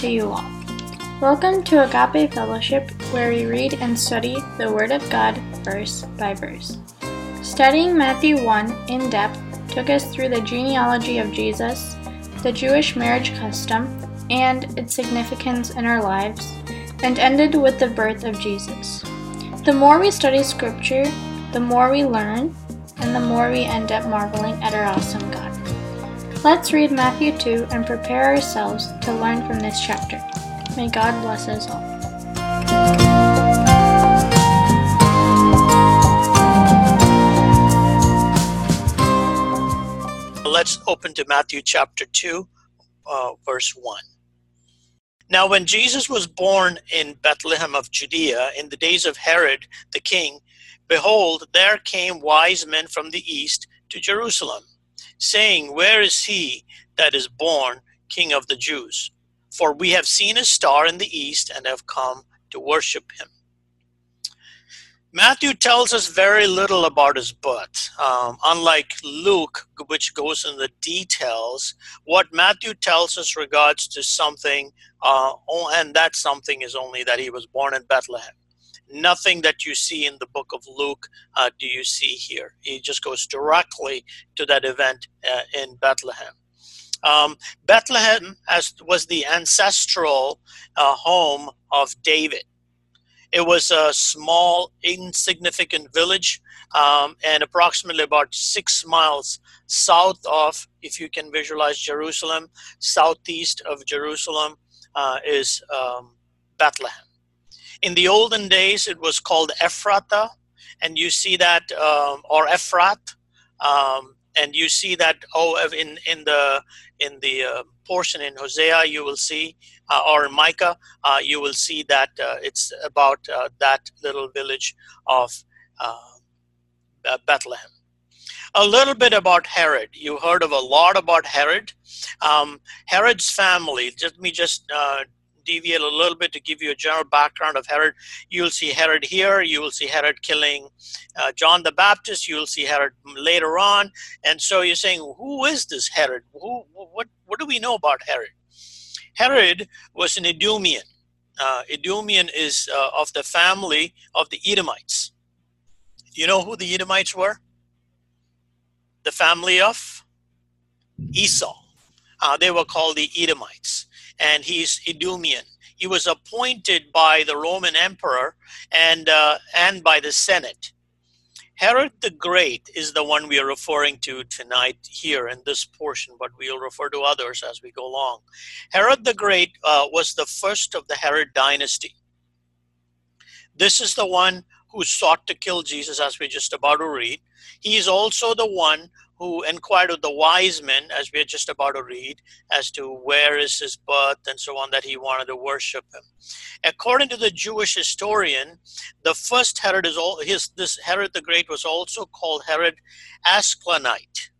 To you all. Welcome to Agape Fellowship, where we read and study the Word of God verse by verse. Studying Matthew 1 in depth took us through the genealogy of Jesus, the Jewish marriage custom, and its significance in our lives, and ended with the birth of Jesus. The more we study Scripture, the more we learn, and the more we end up marveling at our awesome God. Let's read Matthew 2 and prepare ourselves to learn from this chapter. May God bless us all. Let's open to Matthew chapter 2, uh, verse 1. Now, when Jesus was born in Bethlehem of Judea in the days of Herod the king, behold, there came wise men from the east to Jerusalem saying, Where is he that is born King of the Jews? For we have seen a star in the east and have come to worship him. Matthew tells us very little about his birth. Um, unlike Luke, which goes into the details, what Matthew tells us regards to something, uh, and that something is only that he was born in Bethlehem nothing that you see in the book of Luke uh, do you see here. He just goes directly to that event uh, in Bethlehem. Um, Bethlehem as, was the ancestral uh, home of David. It was a small, insignificant village, um, and approximately about six miles south of, if you can visualize Jerusalem, southeast of Jerusalem uh, is um, Bethlehem. In the olden days, it was called Ephrata, and you see that, um, or Ephrat, um, and you see that oh, in in the in the uh, portion in Hosea, you will see, uh, or Micah, uh, you will see that uh, it's about uh, that little village of uh, Bethlehem a little bit about Herod. You heard of a lot about Herod. Um, Herod's family. Let me just deviate a little bit to give you a general background of Herod, you'll see Herod here. You will see Herod killing uh, John the Baptist. You will see Herod later on. And so you're saying, who is this Herod? Who, what, what do we know about Herod? Herod was an Idumean. Uh, Idumean is uh, of the family of the Edomites. You know who the Edomites were? The family of Esau. Uh, they were called the Edomites and he's Idumean. He was appointed by the Roman emperor and, uh, and by the Senate. Herod the Great is the one we are referring to tonight here in this portion, but we'll refer to others as we go along. Herod the Great uh, was the first of the Herod dynasty. This is the one who sought to kill Jesus, as we're just about to read. He is also the one who inquired of the wise men, as we are just about to read, as to where is his birth and so on, that he wanted to worship him. According to the Jewish historian, the first Herod is all his this Herod the Great was also called Herod Ascalonite,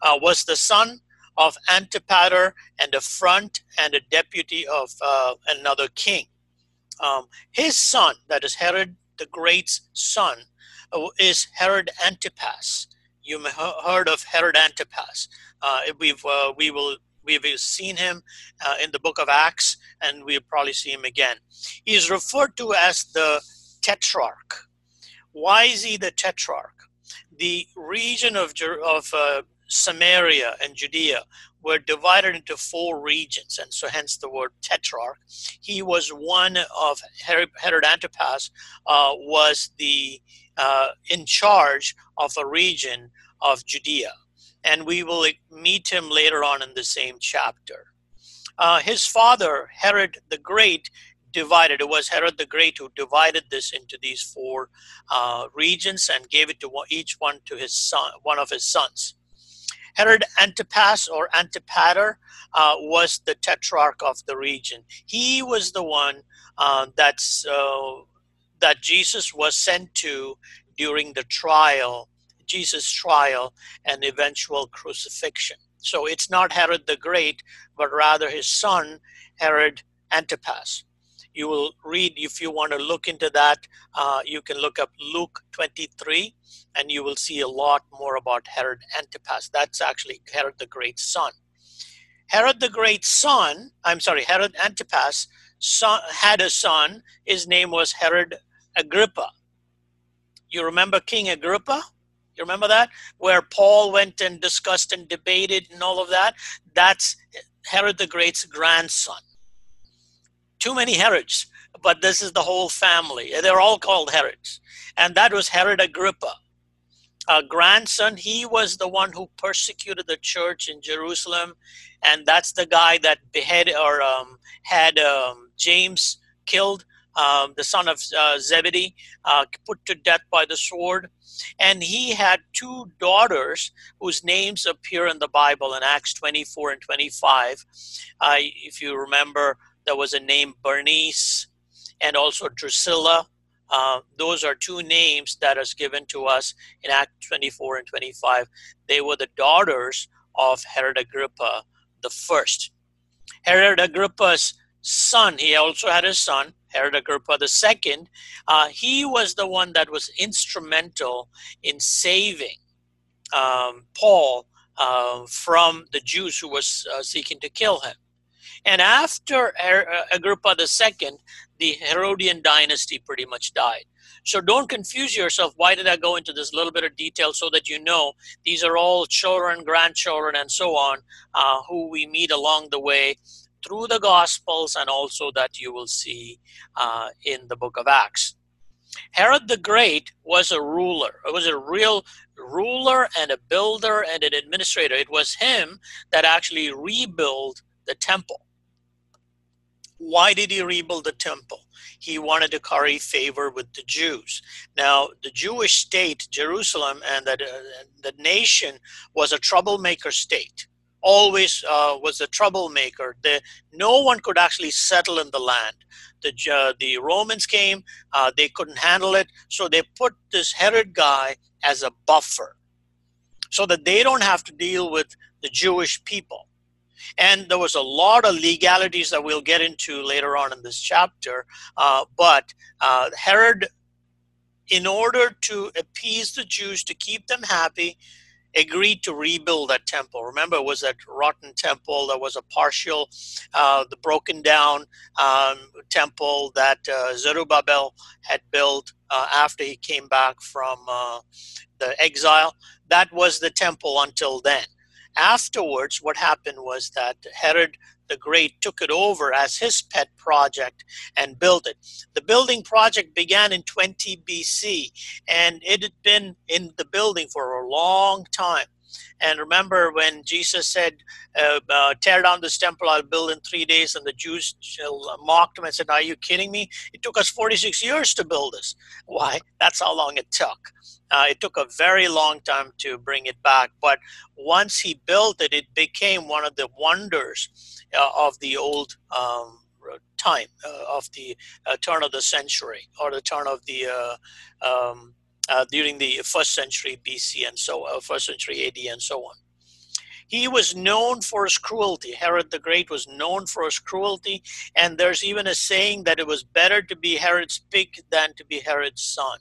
uh, was the son of Antipater and a front and a deputy of uh, another king. Um, his son, that is Herod the Great's son, uh, is Herod Antipas you may heard of Herod Antipas. Uh, we've uh, we will we've seen him uh, in the book of Acts, and we'll probably see him again. He is referred to as the Tetrarch. Why is he the Tetrarch? The region of of uh, Samaria and Judea were divided into four regions, and so hence the word tetrarch. He was one of Herod Antipas, uh, was the uh, in charge of a region of Judea. And we will meet him later on in the same chapter. Uh, his father, Herod the Great, divided. It was Herod the Great who divided this into these four uh, regions and gave it to each one to his son, one of his sons. Herod Antipas or Antipater uh, was the tetrarch of the region. He was the one uh, that's uh, that Jesus was sent to during the trial, Jesus' trial and eventual crucifixion. So it's not Herod the Great, but rather his son, Herod Antipas. You will read, if you want to look into that, uh, you can look up Luke 23 and you will see a lot more about Herod Antipas. That's actually Herod the Great's son. Herod the Great's son, I'm sorry, Herod Antipas son, had a son. His name was Herod Agrippa. You remember King Agrippa? You remember that? Where Paul went and discussed and debated and all of that? That's Herod the Great's grandson. Too many Herods, but this is the whole family. They're all called Herods. And that was Herod Agrippa. A grandson, he was the one who persecuted the church in Jerusalem. And that's the guy that beheaded or um, had um, James killed um, the son of uh, Zebedee, uh, put to death by the sword. And he had two daughters whose names appear in the Bible in Acts 24 and 25. Uh, if you remember, there was a name Bernice and also Drusilla. Uh, those are two names that is given to us in Acts 24 and 25. They were the daughters of Herod Agrippa the first. Herod Agrippa's son, he also had a son, Herod Agrippa II, uh, he was the one that was instrumental in saving um, Paul uh, from the Jews who was uh, seeking to kill him. And after Agrippa II, the Herodian dynasty pretty much died. So don't confuse yourself. Why did I go into this little bit of detail so that you know these are all children, grandchildren, and so on uh, who we meet along the way through the Gospels and also that you will see uh, in the book of Acts. Herod the Great was a ruler. It was a real ruler and a builder and an administrator. It was him that actually rebuilt the temple. Why did he rebuild the temple? He wanted to curry favor with the Jews. Now, the Jewish state, Jerusalem, and the, uh, the nation was a troublemaker state always uh, was a troublemaker. The, no one could actually settle in the land. The, uh, the Romans came, uh, they couldn't handle it, so they put this Herod guy as a buffer so that they don't have to deal with the Jewish people. And there was a lot of legalities that we'll get into later on in this chapter. Uh, but uh, Herod, in order to appease the Jews, to keep them happy, agreed to rebuild that temple. Remember, it was that rotten temple. There was a partial, uh, the broken down um, temple that uh, Zerubbabel had built uh, after he came back from uh, the exile. That was the temple until then. Afterwards, what happened was that Herod the Great took it over as his pet project and built it. The building project began in 20 BC and it had been in the building for a long time. And remember when Jesus said, uh, uh, Tear down this temple, I'll build in three days, and the Jews mocked him and said, Are you kidding me? It took us 46 years to build this. Why? That's how long it took. Uh, it took a very long time to bring it back, but once he built it, it became one of the wonders uh, of the old um, time, uh, of the uh, turn of the century, or the turn of the um, during the first century BC and so first century AD and so on. He was known for his cruelty. Herod the Great was known for his cruelty, and there's even a saying that it was better to be Herod's pig than to be Herod's son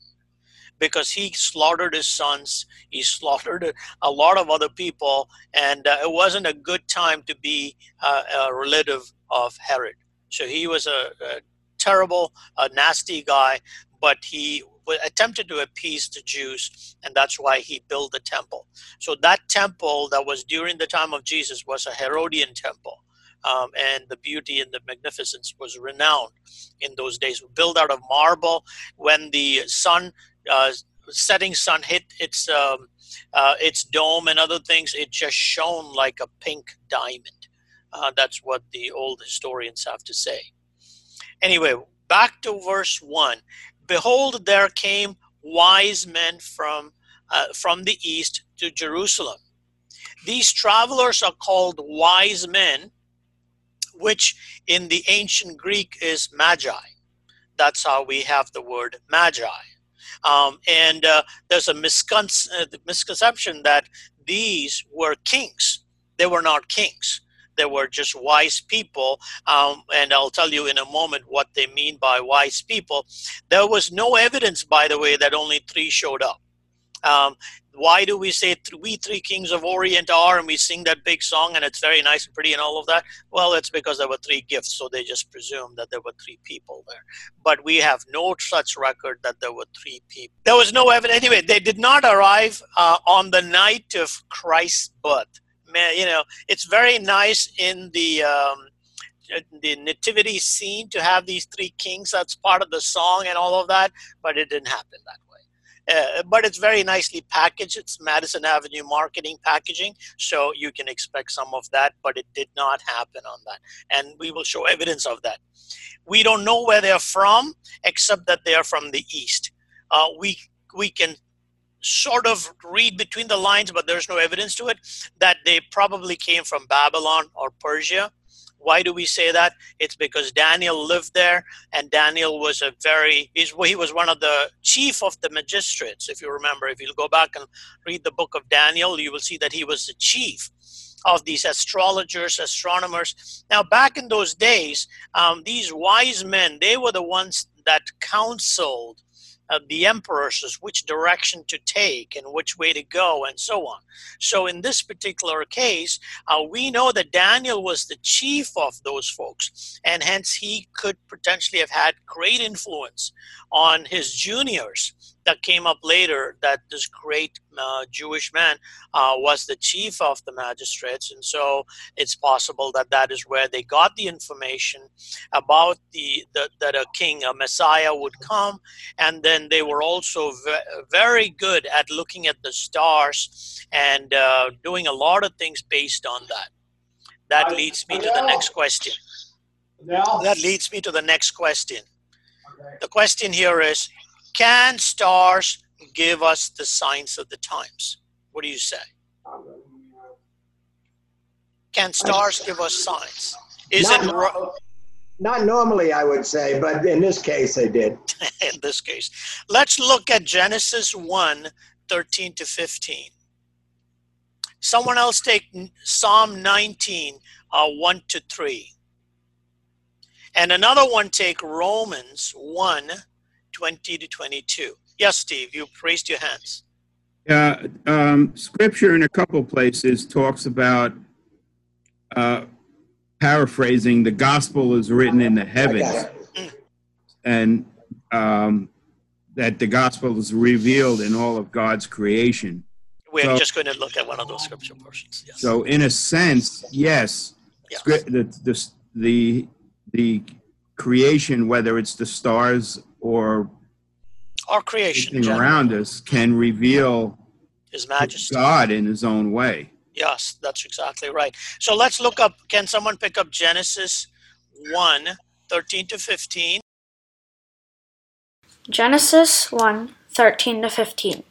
because he slaughtered his sons, he slaughtered a lot of other people, and uh, it wasn't a good time to be uh, a relative of Herod. So he was a, a terrible, a nasty guy, but he attempted to appease the Jews, and that's why he built the temple. So that temple that was during the time of Jesus was a Herodian temple. Um, and the beauty and the magnificence was renowned in those days. Built out of marble. When the sun uh, setting sun hit its um, uh, its dome and other things, it just shone like a pink diamond. Uh, that's what the old historians have to say. Anyway, back to verse one. Behold, there came wise men from uh, from the east to Jerusalem. These travelers are called wise men, which in the ancient Greek is magi. That's how we have the word magi. Um, and uh, there's a uh, misconception that these were kings. They were not kings. They were just wise people. Um, and I'll tell you in a moment what they mean by wise people. There was no evidence, by the way, that only three showed up. Um, why do we say we three kings of Orient are and we sing that big song and it's very nice and pretty and all of that? Well, it's because there were three gifts, so they just presumed that there were three people there. But we have no such record that there were three people. There was no evidence. Anyway, they did not arrive uh, on the night of Christ's birth. You know, it's very nice in the. Um, the nativity scene to have these three kings that's part of the song and all of that but it didn't happen that uh, but it's very nicely packaged. It's Madison Avenue marketing packaging, so you can expect some of that, but it did not happen on that. And we will show evidence of that. We don't know where they're from, except that they are from the east. Uh, we, we can sort of read between the lines, but there's no evidence to it, that they probably came from Babylon or Persia why do we say that? It's because Daniel lived there, and Daniel was a very, he was one of the chief of the magistrates. If you remember, if you go back and read the book of Daniel, you will see that he was the chief of these astrologers, astronomers. Now, back in those days, um, these wise men, they were the ones that counseled uh, the emperors as which direction to take and which way to go and so on. So in this particular case, uh, we know that Daniel was the chief of those folks, and hence he could potentially have had great influence on his juniors that came up later that this great uh, Jewish man uh, was the chief of the magistrates, and so it's possible that that is where they got the information about the, the that a king, a Messiah would come, and then they were also ve- very good at looking at the stars and uh, doing a lot of things based on that. That leads me to the next question. That leads me to the next question. The question here is can stars give us the signs of the times? What do you say? Can stars give us signs? Is not, it ro- not normally, I would say, but in this case, they did. in this case? Let's look at Genesis 1 13 to 15. Someone else take Psalm 19 uh, 1 to 3. And another one take Romans 1 20 to 22. Yes, Steve, you raised your hands. Yeah, um, scripture in a couple places talks about, uh, paraphrasing, the gospel is written in the heavens, and um, that the gospel is revealed in all of God's creation. We're So- just going to look at one of those scripture portions. Yes. So, in a sense, yes, Yes. the, the, the creation, whether it's the stars or Our creation in around us, can reveal His Majesty. God in His own way. Yes, that's exactly right. So let's look up. Can someone pick up Genesis 1 13 to 15? Genesis 1 13 to 15.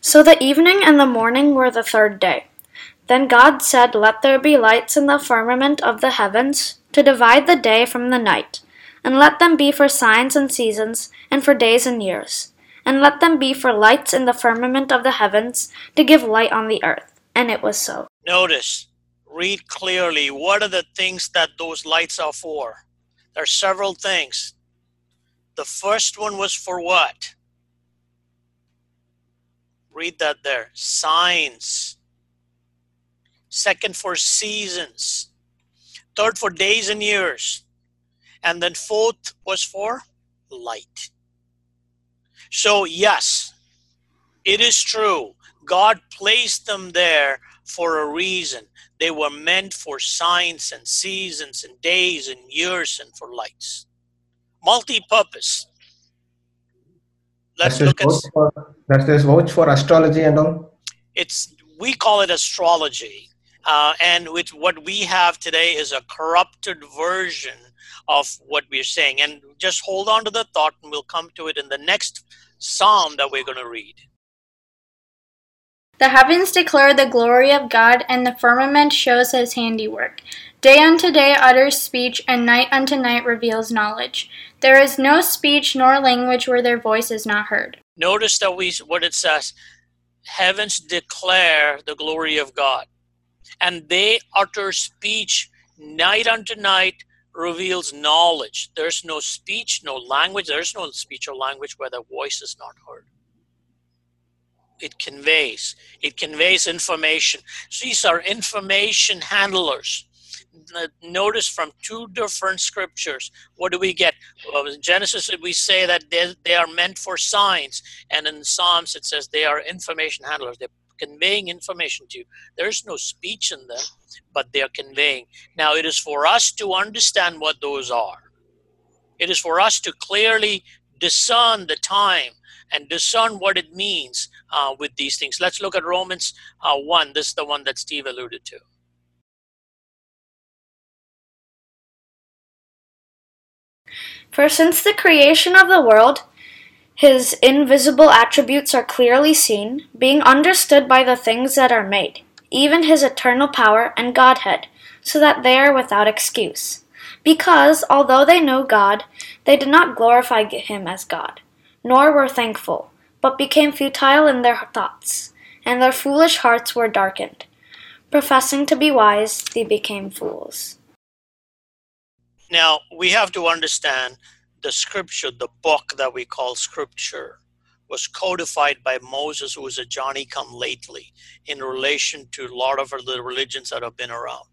So the evening and the morning were the third day. Then God said, Let there be lights in the firmament of the heavens to divide the day from the night, and let them be for signs and seasons, and for days and years. And let them be for lights in the firmament of the heavens to give light on the earth. And it was so. Notice, read clearly. What are the things that those lights are for? There are several things. The first one was for what? Read that there. Signs. Second, for seasons. Third, for days and years. And then fourth was for light. So, yes, it is true. God placed them there for a reason. They were meant for signs and seasons and days and years and for lights. Multi purpose. Let's this look at for, does this vouch for astrology and all? it's we call it astrology uh, and with what we have today is a corrupted version of what we're saying and just hold on to the thought and we'll come to it in the next psalm that we're going to read The heavens declare the glory of God, and the firmament shows his handiwork. Day unto day utters speech, and night unto night reveals knowledge. There is no speech nor language where their voice is not heard. notice that we what it says heavens declare the glory of god and they utter speech night unto night reveals knowledge there's no speech no language there's no speech or language where the voice is not heard it conveys. It conveys information. So these are information handlers. Notice from two different scriptures, what do we get? Well, in Genesis, we say that they, they are meant for signs, and in Psalms, it says they are information handlers. They're conveying information to you. There's no speech in them, but they're conveying. Now, it is for us to understand what those are. It is for us to clearly discern the time and discern what it means uh, with these things. Let's look at Romans uh, 1. This is the one that Steve alluded to. For since the creation of the world, his invisible attributes are clearly seen, being understood by the things that are made, even his eternal power and Godhead, so that they are without excuse. Because, although they know God, they did not glorify him as God, nor were thankful, but became futile in their thoughts, and their foolish hearts were darkened. Professing to be wise, they became fools. Now, we have to understand the scripture, the book that we call scripture, was codified by Moses, who was a Johnny come lately in relation to a lot of the religions that have been around.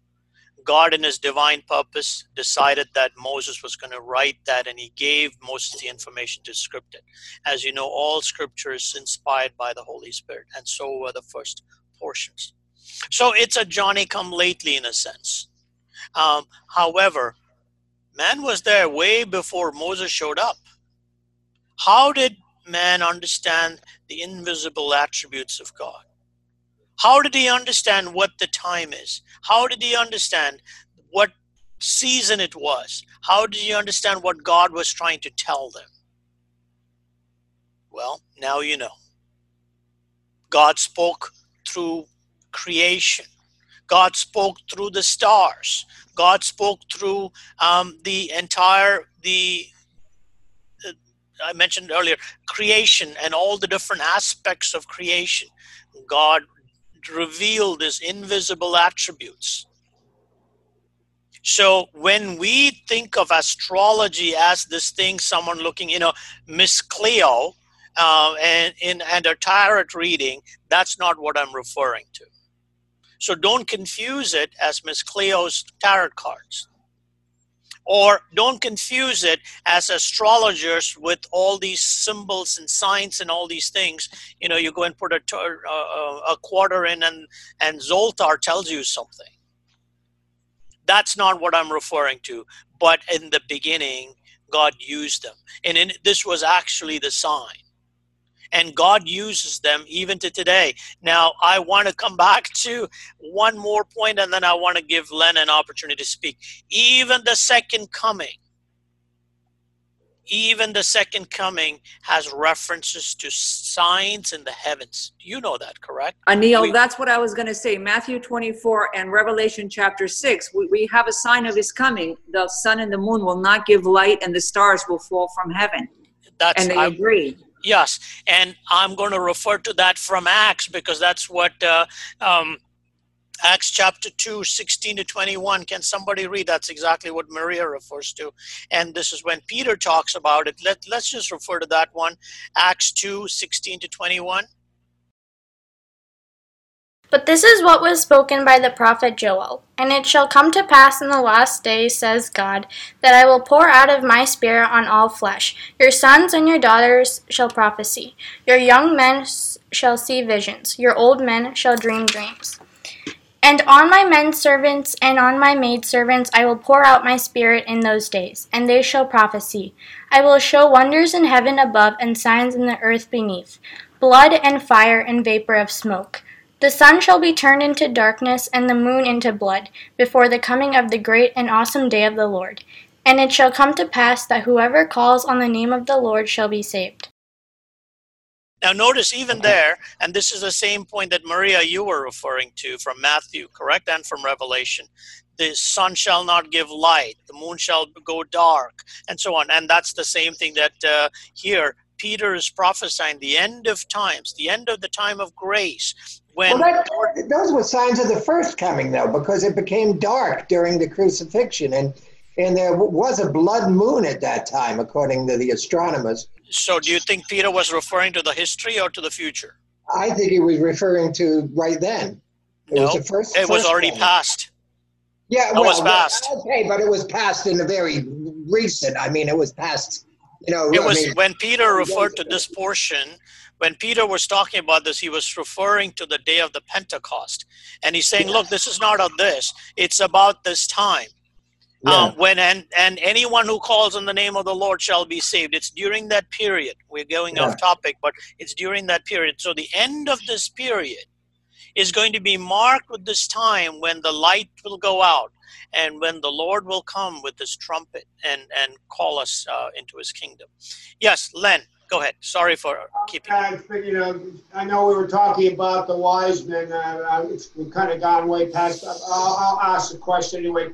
God, in his divine purpose, decided that Moses was going to write that, and he gave Moses the information to script it. As you know, all scripture is inspired by the Holy Spirit, and so were the first portions. So it's a Johnny come lately in a sense. Um, however, Man was there way before Moses showed up. How did man understand the invisible attributes of God? How did he understand what the time is? How did he understand what season it was? How did he understand what God was trying to tell them? Well, now you know. God spoke through creation. God spoke through the stars. God spoke through um, the entire the uh, I mentioned earlier creation and all the different aspects of creation. God revealed His invisible attributes. So when we think of astrology as this thing, someone looking, you know, Miss Cleo, uh, and in and a tarot reading, that's not what I'm referring to. So don't confuse it as Miss Cleo's tarot cards. Or don't confuse it as astrologers with all these symbols and signs and all these things. You know, you go and put a, a, quarter in, and, and Zoltar tells you something. That's not what I'm referring to. But in the beginning, God used them. And in, this was actually the sign and God uses them even to today. Now, I want to come back to one more point and then I want to give Len an opportunity to speak. Even the second coming, even the second coming has references to signs in the heavens. You know that, correct? Anil, we, that's what I was going to say. Matthew 24 and Revelation chapter 6, we, we have a sign of his coming. The sun and the moon will not give light, and the stars will fall from heaven. That's, and they I, agree. Yes, and I'm going to refer to that from Acts because that's what uh, um, Acts chapter 2, 16 to 21. Can somebody read? That's exactly what Maria refers to. And this is when Peter talks about it. Let, let's just refer to that one Acts 2, 16 to 21. But this is what was spoken by the prophet Joel. And it shall come to pass in the last days, says God, that I will pour out of my spirit on all flesh. Your sons and your daughters shall prophesy. Your young men shall see visions. Your old men shall dream dreams. And on my men servants and on my maid servants I will pour out my spirit in those days, and they shall prophesy. I will show wonders in heaven above and signs in the earth beneath blood and fire and vapor of smoke. The sun shall be turned into darkness, and the moon into blood, before the coming of the great and awesome day of the Lord. And it shall come to pass that whoever calls on the name of the Lord shall be saved. Now, notice even there, and this is the same point that Maria, you were referring to from Matthew, correct? And from Revelation. The sun shall not give light, the moon shall go dark, and so on. And that's the same thing that uh, here Peter is prophesying the end of times, the end of the time of grace, when well, that, those were signs of the first coming, though, because it became dark during the crucifixion, and and there was a blood moon at that time, according to the astronomers. So, do you think Peter was referring to the history or to the future? I think he was referring to right then. It no, was the first. It was already one. passed. Yeah, well, was passed. Okay, but it was passed in a very recent. I mean, it was passed. You know, it was I mean, when Peter referred to this portion. When Peter was talking about this, he was referring to the day of the Pentecost, and he's saying, "Look, this is not of this; it's about this time." Yeah. Um, when and and anyone who calls on the name of the Lord shall be saved. It's during that period. We're going yeah. off topic, but it's during that period. So the end of this period is going to be marked with this time when the light will go out and when the Lord will come with his trumpet and, and call us uh, into his kingdom. Yes, Len, go ahead. Sorry for keeping. Uh, you know, I know we were talking about the wise men. Uh, we've kind of gone way past. I'll, I'll ask the question anyway.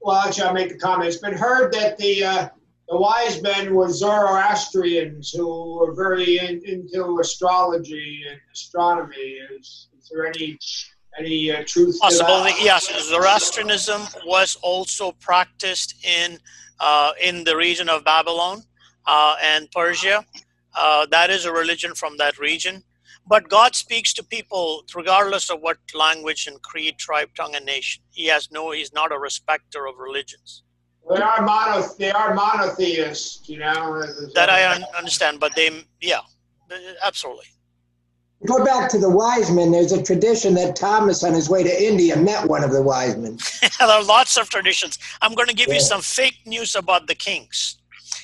Well, actually, I'll make a comment. It's been heard that the uh, the wise men were Zoroastrians who were very in, into astrology and astronomy. Is, is there any any uh, truth Possibility, yes. Zoroastrianism was also practiced in uh, in the region of Babylon uh, and Persia. Uh, that is a religion from that region. But God speaks to people regardless of what language and creed, tribe, tongue, and nation. He has no. He's not a respecter of religions. They are mono. They are monotheists. You know. That I un- understand, but they, yeah, absolutely. Go back to the wise men. There's a tradition that Thomas, on his way to India, met one of the wise men. there are lots of traditions. I'm going to give yeah. you some fake news about the kings.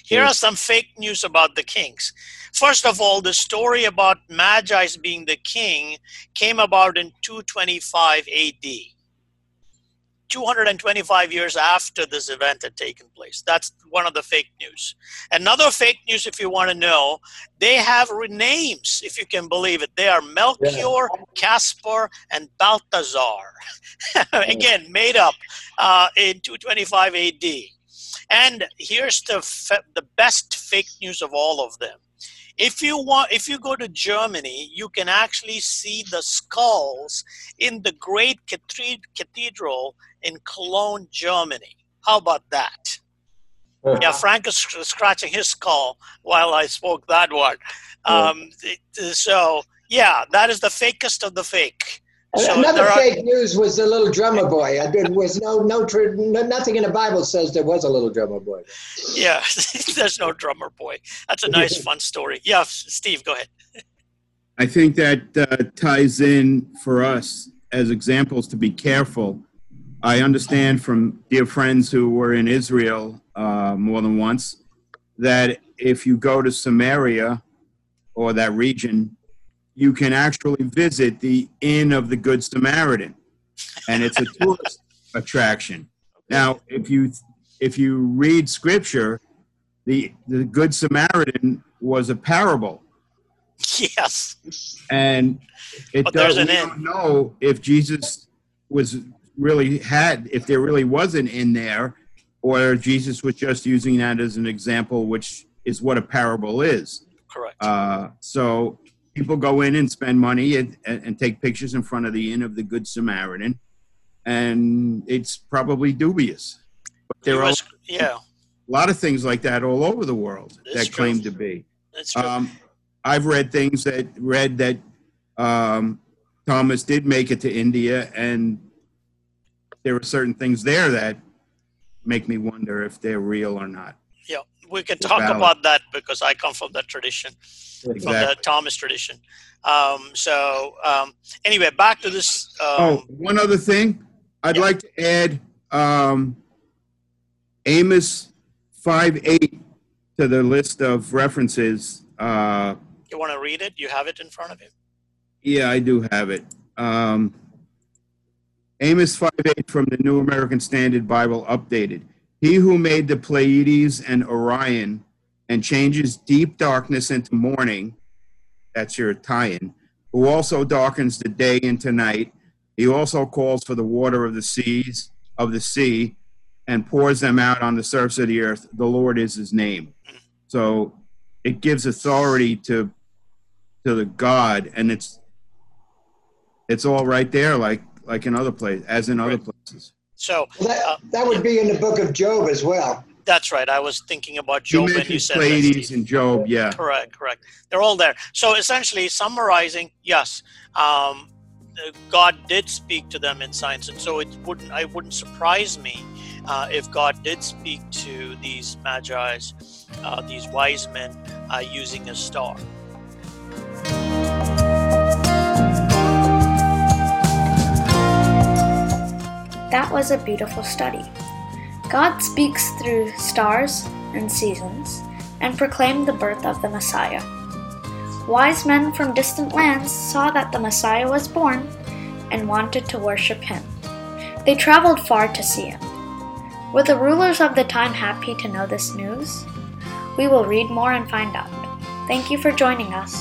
Here are some fake news about the kings. First of all, the story about Magi's being the king came about in 225 AD. 225 years after this event had taken place. That's one of the fake news. Another fake news, if you want to know, they have names, if you can believe it. They are Melchior. Caspar, and Balthazar. Again, made up uh, in 225 AD. And here's the, the best fake news of all of them. If you want if you go to germany you can actually see the skulls in the great cathedral in cologne germany. How about that? Yeah frank is scratching his skull while i spoke that one. Um, so yeah that is the fakest of the fake so Another fake are, news was the little drummer boy. There was no, no, no, nothing in the Bible says there was a little drummer boy. Yeah, there's no drummer boy. That's a nice, fun story. Yeah, Steve, go ahead. I think that uh, ties in for us as examples to be careful. I understand from dear friends who were in Israel uh, more than once that if you go to Samaria or that region, you can actually visit the Inn of the Good Samaritan, and it's a tourist attraction. Now, if you if you read Scripture, the the Good Samaritan was a parable. Yes. And it but does, we don't know if Jesus was really had if there really was an in there, or Jesus was just using that as an example, which is what a parable is. Correct. Uh, so people go in and spend money and, and take pictures in front of the Inn of the Good Samaritan, and it's probably dubious. But there are yeah. a lot of things like that all over the world that true. claim to be. That's true. Um, I've read things that read that um, Thomas did make it to India, and there are certain things there that make me wonder if they're real or not. We can talk valid. about that because I come from that tradition exactly. from the Thomas tradition. Um, so um, anyway, back to this. Um, oh, one other thing, I'd yeah. like to add um, Amos five eight to the list of references. Uh, you want to read it? You have it in front of you. Yeah, I do have it. Um, Amos 5 8 from the New American Standard Bible updated. He who made the Pleiades and Orion and changes deep darkness into morning. That's your tie in. Who also darkens the day into night. He also calls for the water of the seas, of the sea, and pours them out on the surface of the earth. The Lord is his name. So it gives authority to to the God, and it's it's all right there, like like in other places, as in other places. So that, uh, that would be in the book of Job as well. That's right. I was thinking about Job you and you said Pleiades and Job. Yeah. Correct. Correct. They're all there. So essentially, summarizing, yes, um, God did speak to them in signs, and so it wouldn't. I wouldn't surprise me uh, if God did speak to these magi's, uh, these wise men, uh, using a star. That was a beautiful study. God speaks through stars and seasons and proclaimed the birth of the Messiah. Wise men from distant lands saw that the Messiah was born and wanted to worship him. They traveled far to see him. Were the rulers of the time happy to know this news? We will read more and find out. Thank you for joining us.